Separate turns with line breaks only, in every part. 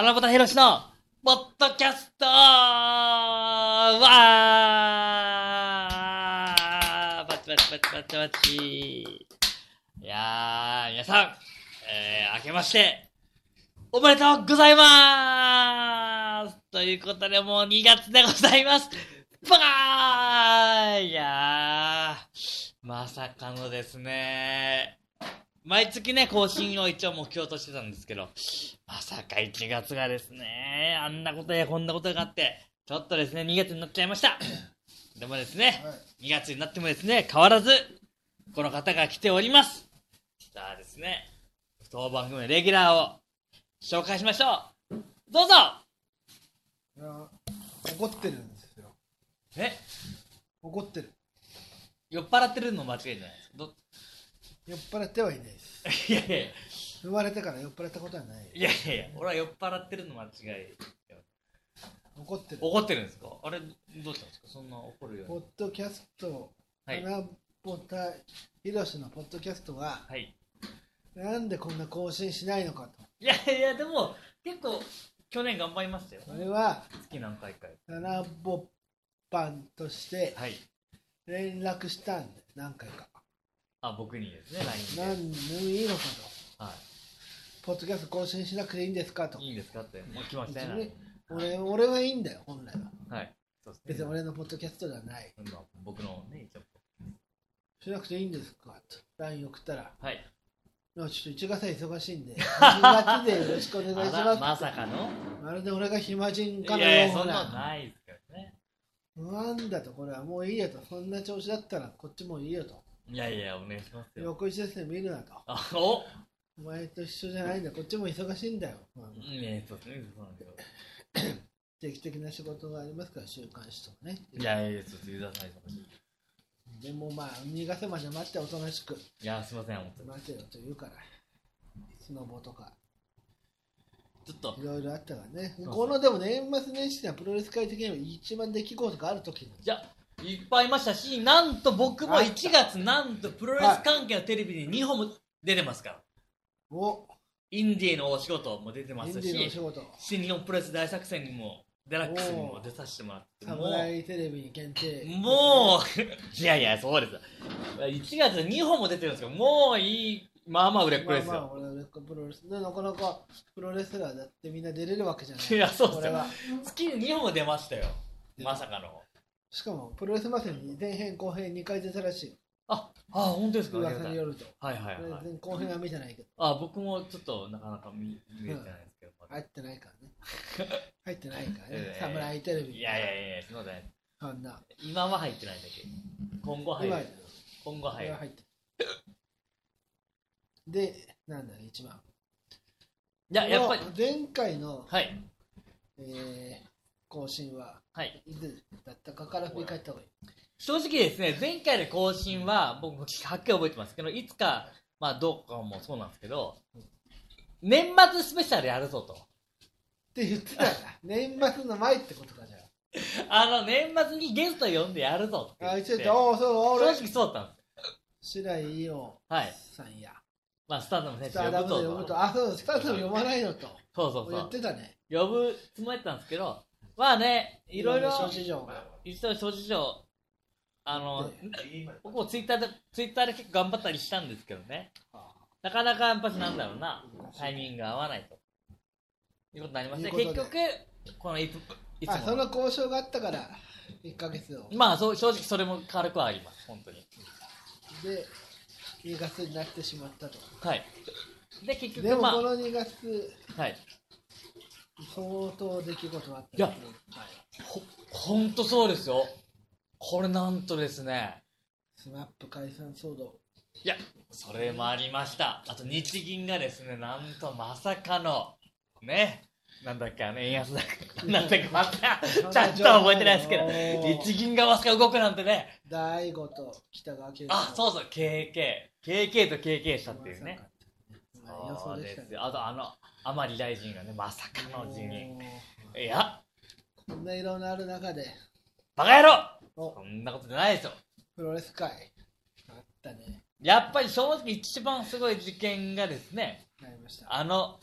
七夕ひろしの、ポッドキャストわーパチパチパチパチパチ。いやー、皆さん、えー、明けまして、おめでとうございまーす。ということで、もう2月でございます。バーいやー、まさかのですね、毎月ね、更新を一応目標としてたんですけど、まさか1月がですね、あんなことやこんなことがあって、ちょっとですね、2月になっちゃいました。でもですね、2月になってもですね、変わらず、この方が来ております。さあですね、当番組のレギュラーを紹介しましょう。どうぞ
いや怒ってるんですよ
え？
怒ってる
酔っ払ってるの間違いじゃないですか。ど
酔っ払ってはいないです
いやいやいや
生まれてから酔っ払ったことはない
いやいやいや、俺は酔っ払ってるの間違い。
怒ってる
怒ってるんですか？あれ、どうしたんですか？そんな怒るように。
ポッドキャスト
はい。
花ぼたひろしのポッドキャストが
はい。
なんでこんな更新しないのかと
いやいや、でも、結構、去年頑張りましたよ。
それは
月何回か。
七ぼパンとして
はい。
連絡したんで何回か
あ、僕にですね、
何
LINE で。
でもいいのかと
は
ポッドキャスト更新しなくていいんですかと
い。いいんですかって。もう来ましたよ
別に俺俺はいいんだよ本来は
はい。そうですね。
別に俺のポッドキャストではない
まあ僕のね、一応。
しなくていいんですかと LINE 送ったら
はい。
いやちょっと1月は忙しいんで2月でよろしくお願いします
まさかの？
まるで俺が暇人かの
いやいや、
よう
なの
な
ないですけどね。
なんだとこれはもういいよとそんな調子だったらこっちもいいよと
いやいや、お願いしますよ。
横一ですね見るなと。
あ、お。
お前と一緒じゃないんだ。こっちも忙しいんだよ、まあ
いやいや、そうですね。そうなんですよ。
定期的な仕事がありますから週刊誌とかね。
いやいやいや、ちょっとユーザーさん忙しい。
でもまあ2月まで待っておとなしく。
いや、すいません、本当に。
待てよと言うから。スノボとか。
ちょっと。
い、ろいろあったからね。このでも年末年始にはプロレス界的には一番出来事がある時に
じゃいっぱいいましたし、なんと僕も
あった
1月、なんとプロレス関係のテレビに2本も出てますから。
お
インディーのお仕事も出てますし、
事
新日本プロレス大作戦にも、デラックスにも出させてもらって、もう、
侍テレビに限定
もう、いやいや、そうです。1月2本も出てるんですけど、もういい、まあまあ売れっ子ですよ。
まあまあプロレスでなかなかプロレスラーだってみんな出れるわけじゃない
いや、そうですよ。月に2本も出ましたよ。まさかの。
しかもプロレスマセに前編後編2回出たらしい
あ、あ、本当ですか？
噂によると
はいはいはい。
前後編は見てないけど
あ、僕もちょっとなかなか見見れてないですけど。まだ
入ってないからね入ってないからね
ええ
侍テレビ
いやいやいや、すみません。
そんな
今は入ってないだけ。今後入
今
る。今後入る。
入っでなんだね一番
いや、やっぱり、
前回の、
はい。
えー更新は
はい。
いつだったかから振り返った方がいい
正直ですね、前回の更新は、僕もはっきり覚えてますけど、いつか、まあ、どうかもそうなんですけど、年末スペシャルやるぞと。
って言ってた 年末の前ってことかじゃ
あの、年末にゲスト呼んでやるぞって
ああ
言って。
言ってたおおそう俺
正直そうだったんですよ。
白井伊代
はい。
さんや
まあ、スタートの選
ス
手呼ぶぞと。
呼ぶとあそうスターダム呼ばないのと
そうそうそう。
言ってたね
呼ぶつもりだったんですけど、まあね、いろいろ、
諸事情が。
一応諸事情、あの、僕もツイッターで、ツイッターで結構頑張ったりしたんですけどね、なかなかやっぱしなんだろうな、タイミングが合わないと。いうことになりまして、結局、このいつ、いつ
あそ
も。
の交渉があったから1ヶ月を。
まあそう、正直それも軽くはあります、本当に。
で2月になってしまったと。
はい。で、結局、まあ、
でもこの2月
はい。
相当出来事あった。
いや
はい
ほ、ほんとそうですよ。これなんとですね、
スマップ解散騒動。
いや、それもありました。あと日銀がですね、なんとまさかの、ね、なんだっけ、あの円安だか、なんだっけ、また、ちゃんとは覚えてないですけど、日銀がまさか動くなんてね、
大悟と北川景子。
あ、そうそう、KK、KK と KK したっていうね。そうですよ。あと、あの、甘利大臣がね、まさかの辞任。
も
いや、
うこんないろんなある中で。
バカ野郎。
お。
そんなことじゃないですよ。
プロレス界。あったね。
やっぱり正直一番すごい事件がですね、
なりました。
あの、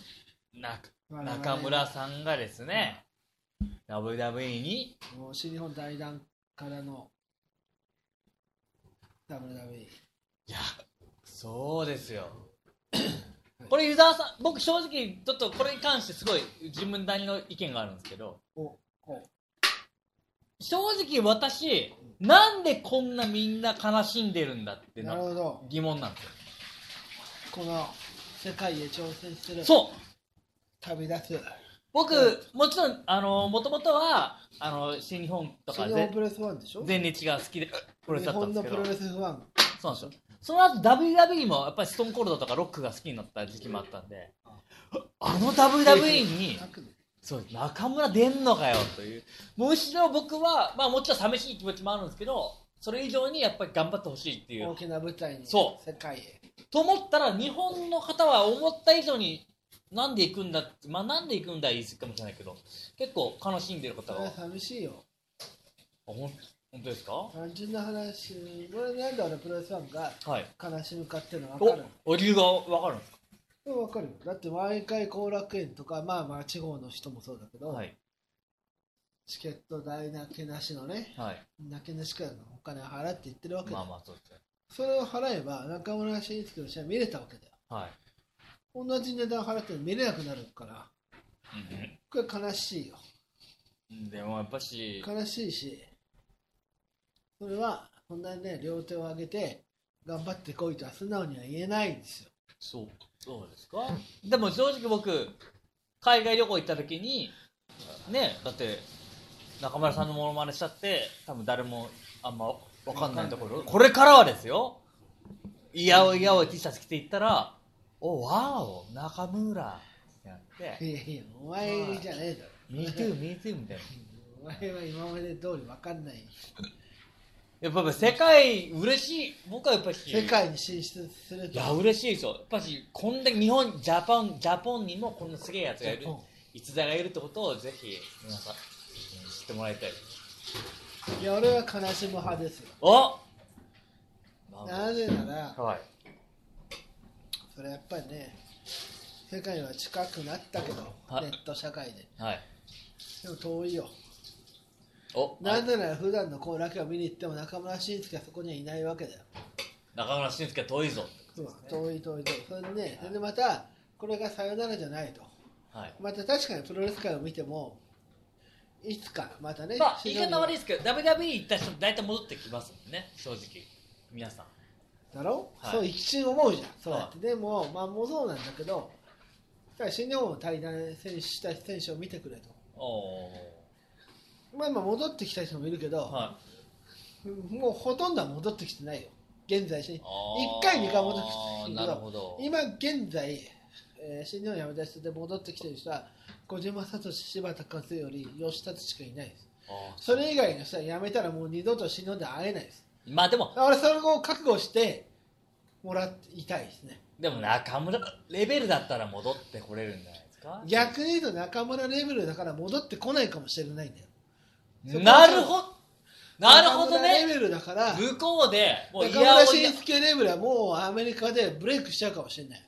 な中村さんがですね、WWE に、
もう新日本大団からの WWE
いや、そうですよ。これ、湯沢さん、僕正直、ちょっとこれに関してすごい自分なりの意見があるんですけど、正直私、なんでこんなみんな悲しんでるんだって
なる
な
ほど。
疑問なんですよ。
この世界へ挑戦する
そう。
旅立つ。
僕、
うん
もちろん、あの、もともとは、あの、新日本とかぜ
新日本プロレスファンでしょ？
全日が好きで、プロレス
日
だったんですけど。
本のプロ、レスファン。
そうなんですよ。その後 WWE もやっぱりストーンコールドとかロックが好きになった時期もあったんで、あの WWE に、そう、中村出んのかよという。むしろ僕は、まあもちろん寂しい気持ちもあるんですけど、それ以上にやっぱり頑張ってほしいっていう。
大。きな舞台に
そ
世界へ。
と思ったら、日本の方は思った以上に、なんで行くんだって、まあなんで行くんだ言い過ぎかもしれないけど、結構悲しんでる方
は
あ
寂しいよ。
ほん本当ですか？
単純な話これなんで俺プロレスファンが
はい。
悲しむかっていうの分かる
お、お理由がわかるんです
分かるよだって毎回後楽園とかまあまあ地方の人もそうだけど、
かはい。
チケット代なけなしのね
はい。
なけなしからのお金を払って言ってるわけ
まあまあそうですね。
それを払えば中村慎介の試合見れたわけだよ
はい。
同じ値段払っても見れなくなるからこれ悲しいよ
うんでもやっぱし、
悲しいしそれはそんなにね両手を上げて頑張ってこいとは素直には言えないんですよ。
そう、そうですか？でも正直僕、海外旅行行った時に、ね、だって、中村さんのモノマネしたって、多分誰もあんまわかんないところ、これからはですよ、いやおいやおい T シャツ着て行ったら、お、わお、中村ってなって、
いやいやお前じゃねえだろ。
Me too, me too みたいな。
お前は今まで通り分かんない
やっぱ世界嬉しい、僕はやっぱし、
世界に進出すると。
いや、嬉しいです。よ。やっぱし、こんだけ日本、ジャパン、ジャポンにもこんなすげえやつがいる。逸材がいるってことをぜひ、皆さん、知ってもらいたい。
いや俺は悲しむ派ですよ。
お！
なぜなら
はい。
それやっぱりね世界は近くなったけど
はい。
ネット社会で。
はい。
でも遠いよ。
お
なぜなら普段の後楽を見に行っても中村慎介はそこにはいないわけだよ。
中村俊輔は遠いぞ。
そう遠い遠い遠い。それでねそれでまたこれがさよならじゃないと。
はい。
また確かにプロレス界を見てもいつかまたね
まあ、言い方悪いですけど、WWE 行った人大体戻ってきますもんね、正直。皆さん。
だろ、
はい。
そう一瞬思うじゃん。そうやって、でもまあもうそうなんだけど新日本を対談選手した選手を見てくれと。
お
まあ今戻ってきた人もいるけど、
ー。はい。
もうほとんどは戻ってきてないよ。現在新
あー。
一回二回戻ってきてる
なるほど。
今現在、えー新日本辞めた人で戻ってきてる人は小島聡柴田勝頼吉田しかいないです。
あー
それ以外の人は辞めたらもう二度と新日本で会えないです。
まあでも、
だからそれを覚悟してもらいたいですね。
でも中村レベルだったら戻ってこれるんじゃないですか？
逆に言うと中村レベルだから戻ってこないかもしれないんだよ
なるほど。なるほどね。
レベルだから。
向こうでもうい
中村レベルはもうアメリカでブレイクしちゃうかもしれない。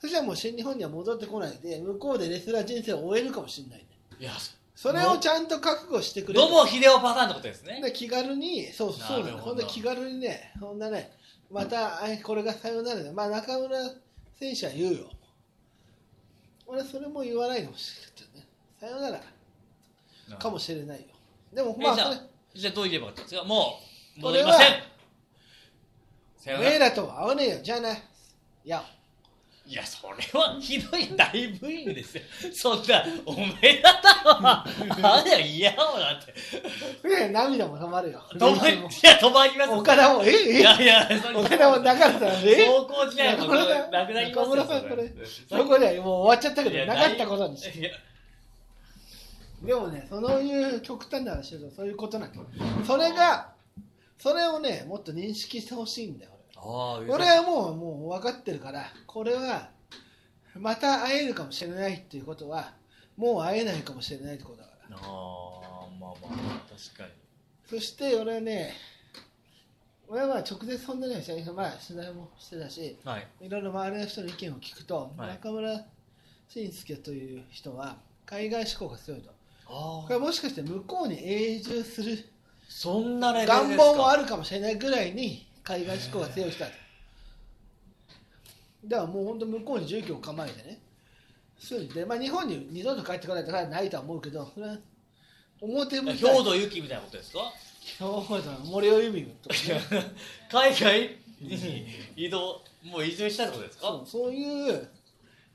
そしたらもう新日本には戻ってこないで向こうでレスラー人生を終えるかもしれないね。
いや
それをちゃんと覚悟してくれ
ども秀夫パターンってことですね。
で気軽にそうそうな
なるほ
んで気軽にねそんなねまたあこれがさよならだまあ中村選手は言うよ。俺それも言わないかもしれないね。さよなら。かもしれないよでも
えじゃあじゃあどう言えばよかったんですかもう
これは
戻りませんさよ
おめえらとは合わねえよじゃあないや。
いやそれはひどい大ブーイングですよ。そんなおめえだったわあれは嫌わなんて。
ね涙も止まるよ。
止まりいや止まります
岡田もええ？
いやいやそれ
岡田もなかったらね
高校時代も
中村さん
なくなりますよ
中村さんこれ
そ
そこではもう終わっちゃったけ
いや
どなかったことにして。
いや
でもねそういう極端な話だとそういうことなんだよそれがそれをねもっと認識してほしいんだよ。俺俺はもうもう分かってるからこれはまた会えるかもしれないっていうことはもう会えないかもしれないってことだから。
ああまあまあ確かに。
そして俺はね俺はまあ直接そんなにはしないけどまあ取材もしてたし
はい。
いろいろ周りの人の意見を聞くと、
はい。
中村紳助という人は海外志向が強いと。
あ
これはもしかして向こうに永住する
そんな
願望もあるかもしれないぐらいに海外志向が強い人だと。だからもう本当向こうに住居を構えてね。住んで、まあ、日本に二度と帰ってこないとかないとは思うけどそれは表向き
兵藤由紀みたいなことですか？
そうだ森尾由美とかね。
海外に移動もう移住したってことですか？
そうそういう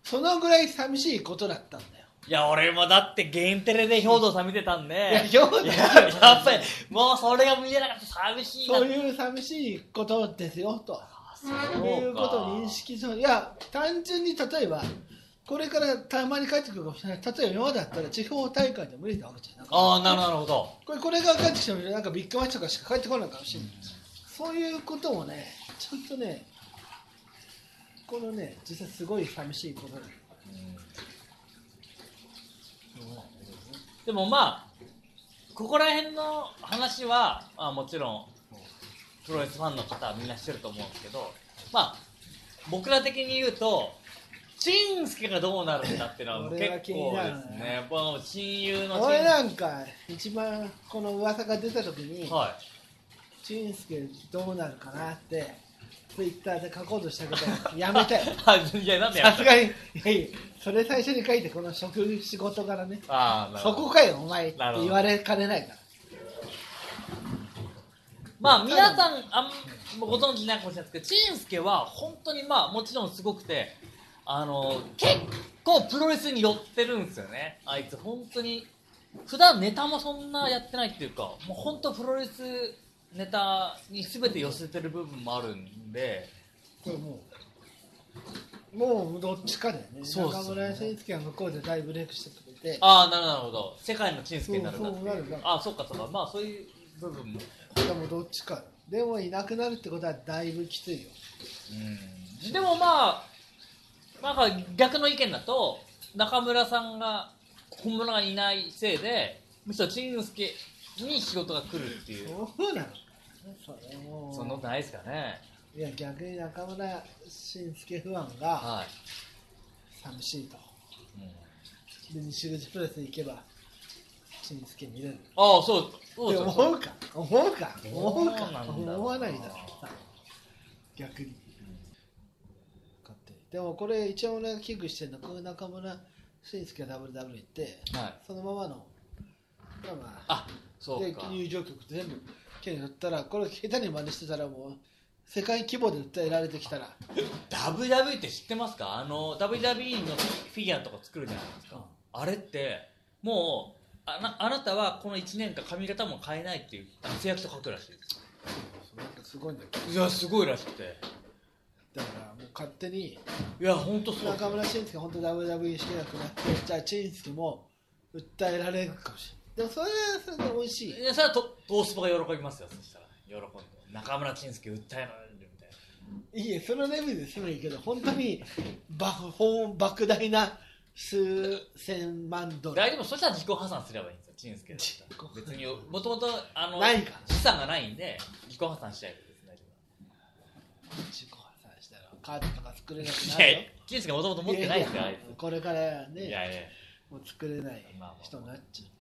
そのぐらい寂しいことだったんだよ
いや俺もだってゲンテレで兵藤さん見てたんで。
いや
ややっぱりもうそれが見れなかった寂しいな。
そういう寂しいことですよと。
そう
いうことを認識する。いや単純に例えばこれからたまに帰ってくるかもしれない。例えば今までだったら地方大会で無理なわけじゃなくて
ああなるほど。
これこれが帰ってきてもなんかビッグマッチとかしか帰ってこないかもし。れない、そういうこともねちゃんとねこのね実際すごい寂しいことだ。よ
でもまあここら辺の話は、まあ、もちろんプロレスファンの方はみんな知ってると思うんですけどまあ僕ら的に言うと陳介がどうなるんだっていうのは結構ですね。もう親友の
俺
陳
なんか一番この噂が出た時に
は
陳介どうなるかなってツイッターで書こうとしたけどやめたよ
いあいやなんでや。った
さすがに。いやいやそれ最初に書いてこの職仕事からね。
ああなるほど。
そこかよお前って言われかねないから。
まあ皆さんあんご存知ないかもしれないですけど陳介は本当にまあもちろんすごくてあの結構プロレスに寄ってるんですよね。あいつ本当に。普段ネタもそんなやってないっていうかもう本当プロレスネタに全て寄せてる部分もあるんで。
これもうもうどっちかだよね。
そう
中村慎介は向こうで大ブレイクしてくれて。
ああなるほど。なるほど世界の陳介になるんだ。って
そうそうなるなる。
あそっかそっか。まあそういう部分も。
でもどっちか。でもいなくなるってことはだいぶきついよ。
うん。でもまあなんか逆の意見だと中村さんが本物がいないせいでむしろ陳介に仕事が来るっていう。
そうなの？それも
そんなことないですかね。
いや逆に中村慎介不安が
はい、
寂しいと。
うん。
で西口プレス行けば慎介見れる。
ああそうそう
って
そうそう
思うか？思うか？思うか
なんだろうな。
思わないだろうさ。逆に。勝手に。でもこれ一応俺が危惧してるのはこの中村慎介が WW 行って
はい。
そのままのまあまあ。
あ
で
か。
入場曲全部手に取ったらこれ下手に真似してたらもう世界規模で訴えられてきたら。
WWE って知ってますか？あの WWE のフィギュアとか作るじゃないですか、
うん。
あれってもうあなあなたはこの1年間髪型も変えないっていう制約と書くらしいです。
なんかすごいんだけど。
いやすごいらしくて。
だからもう勝手に
いや本当そう。
中村慎介が本当 WWE しなくなってじゃあチェンスケも訴えられるかもしれないでもそれはそれで美味しい。
いやそれはトトースポが喜びますよそしたら。喜んで。中村慎介訴えられるみたいな。い
いえそのレベルですごいけど本当にばほん莫大な数千万ドル。
大丈夫そしたら自己破産すればいいんですよ陳介だったら。別にもともとあの
ないか
資産がないんで自己破産しちゃえばいいです大丈
自己破産したらカードとか作れなく
夫
ないるよ。
や陳介もともと持ってないですよあい
これからね
ついやいや。
もう作れない人になっちゃう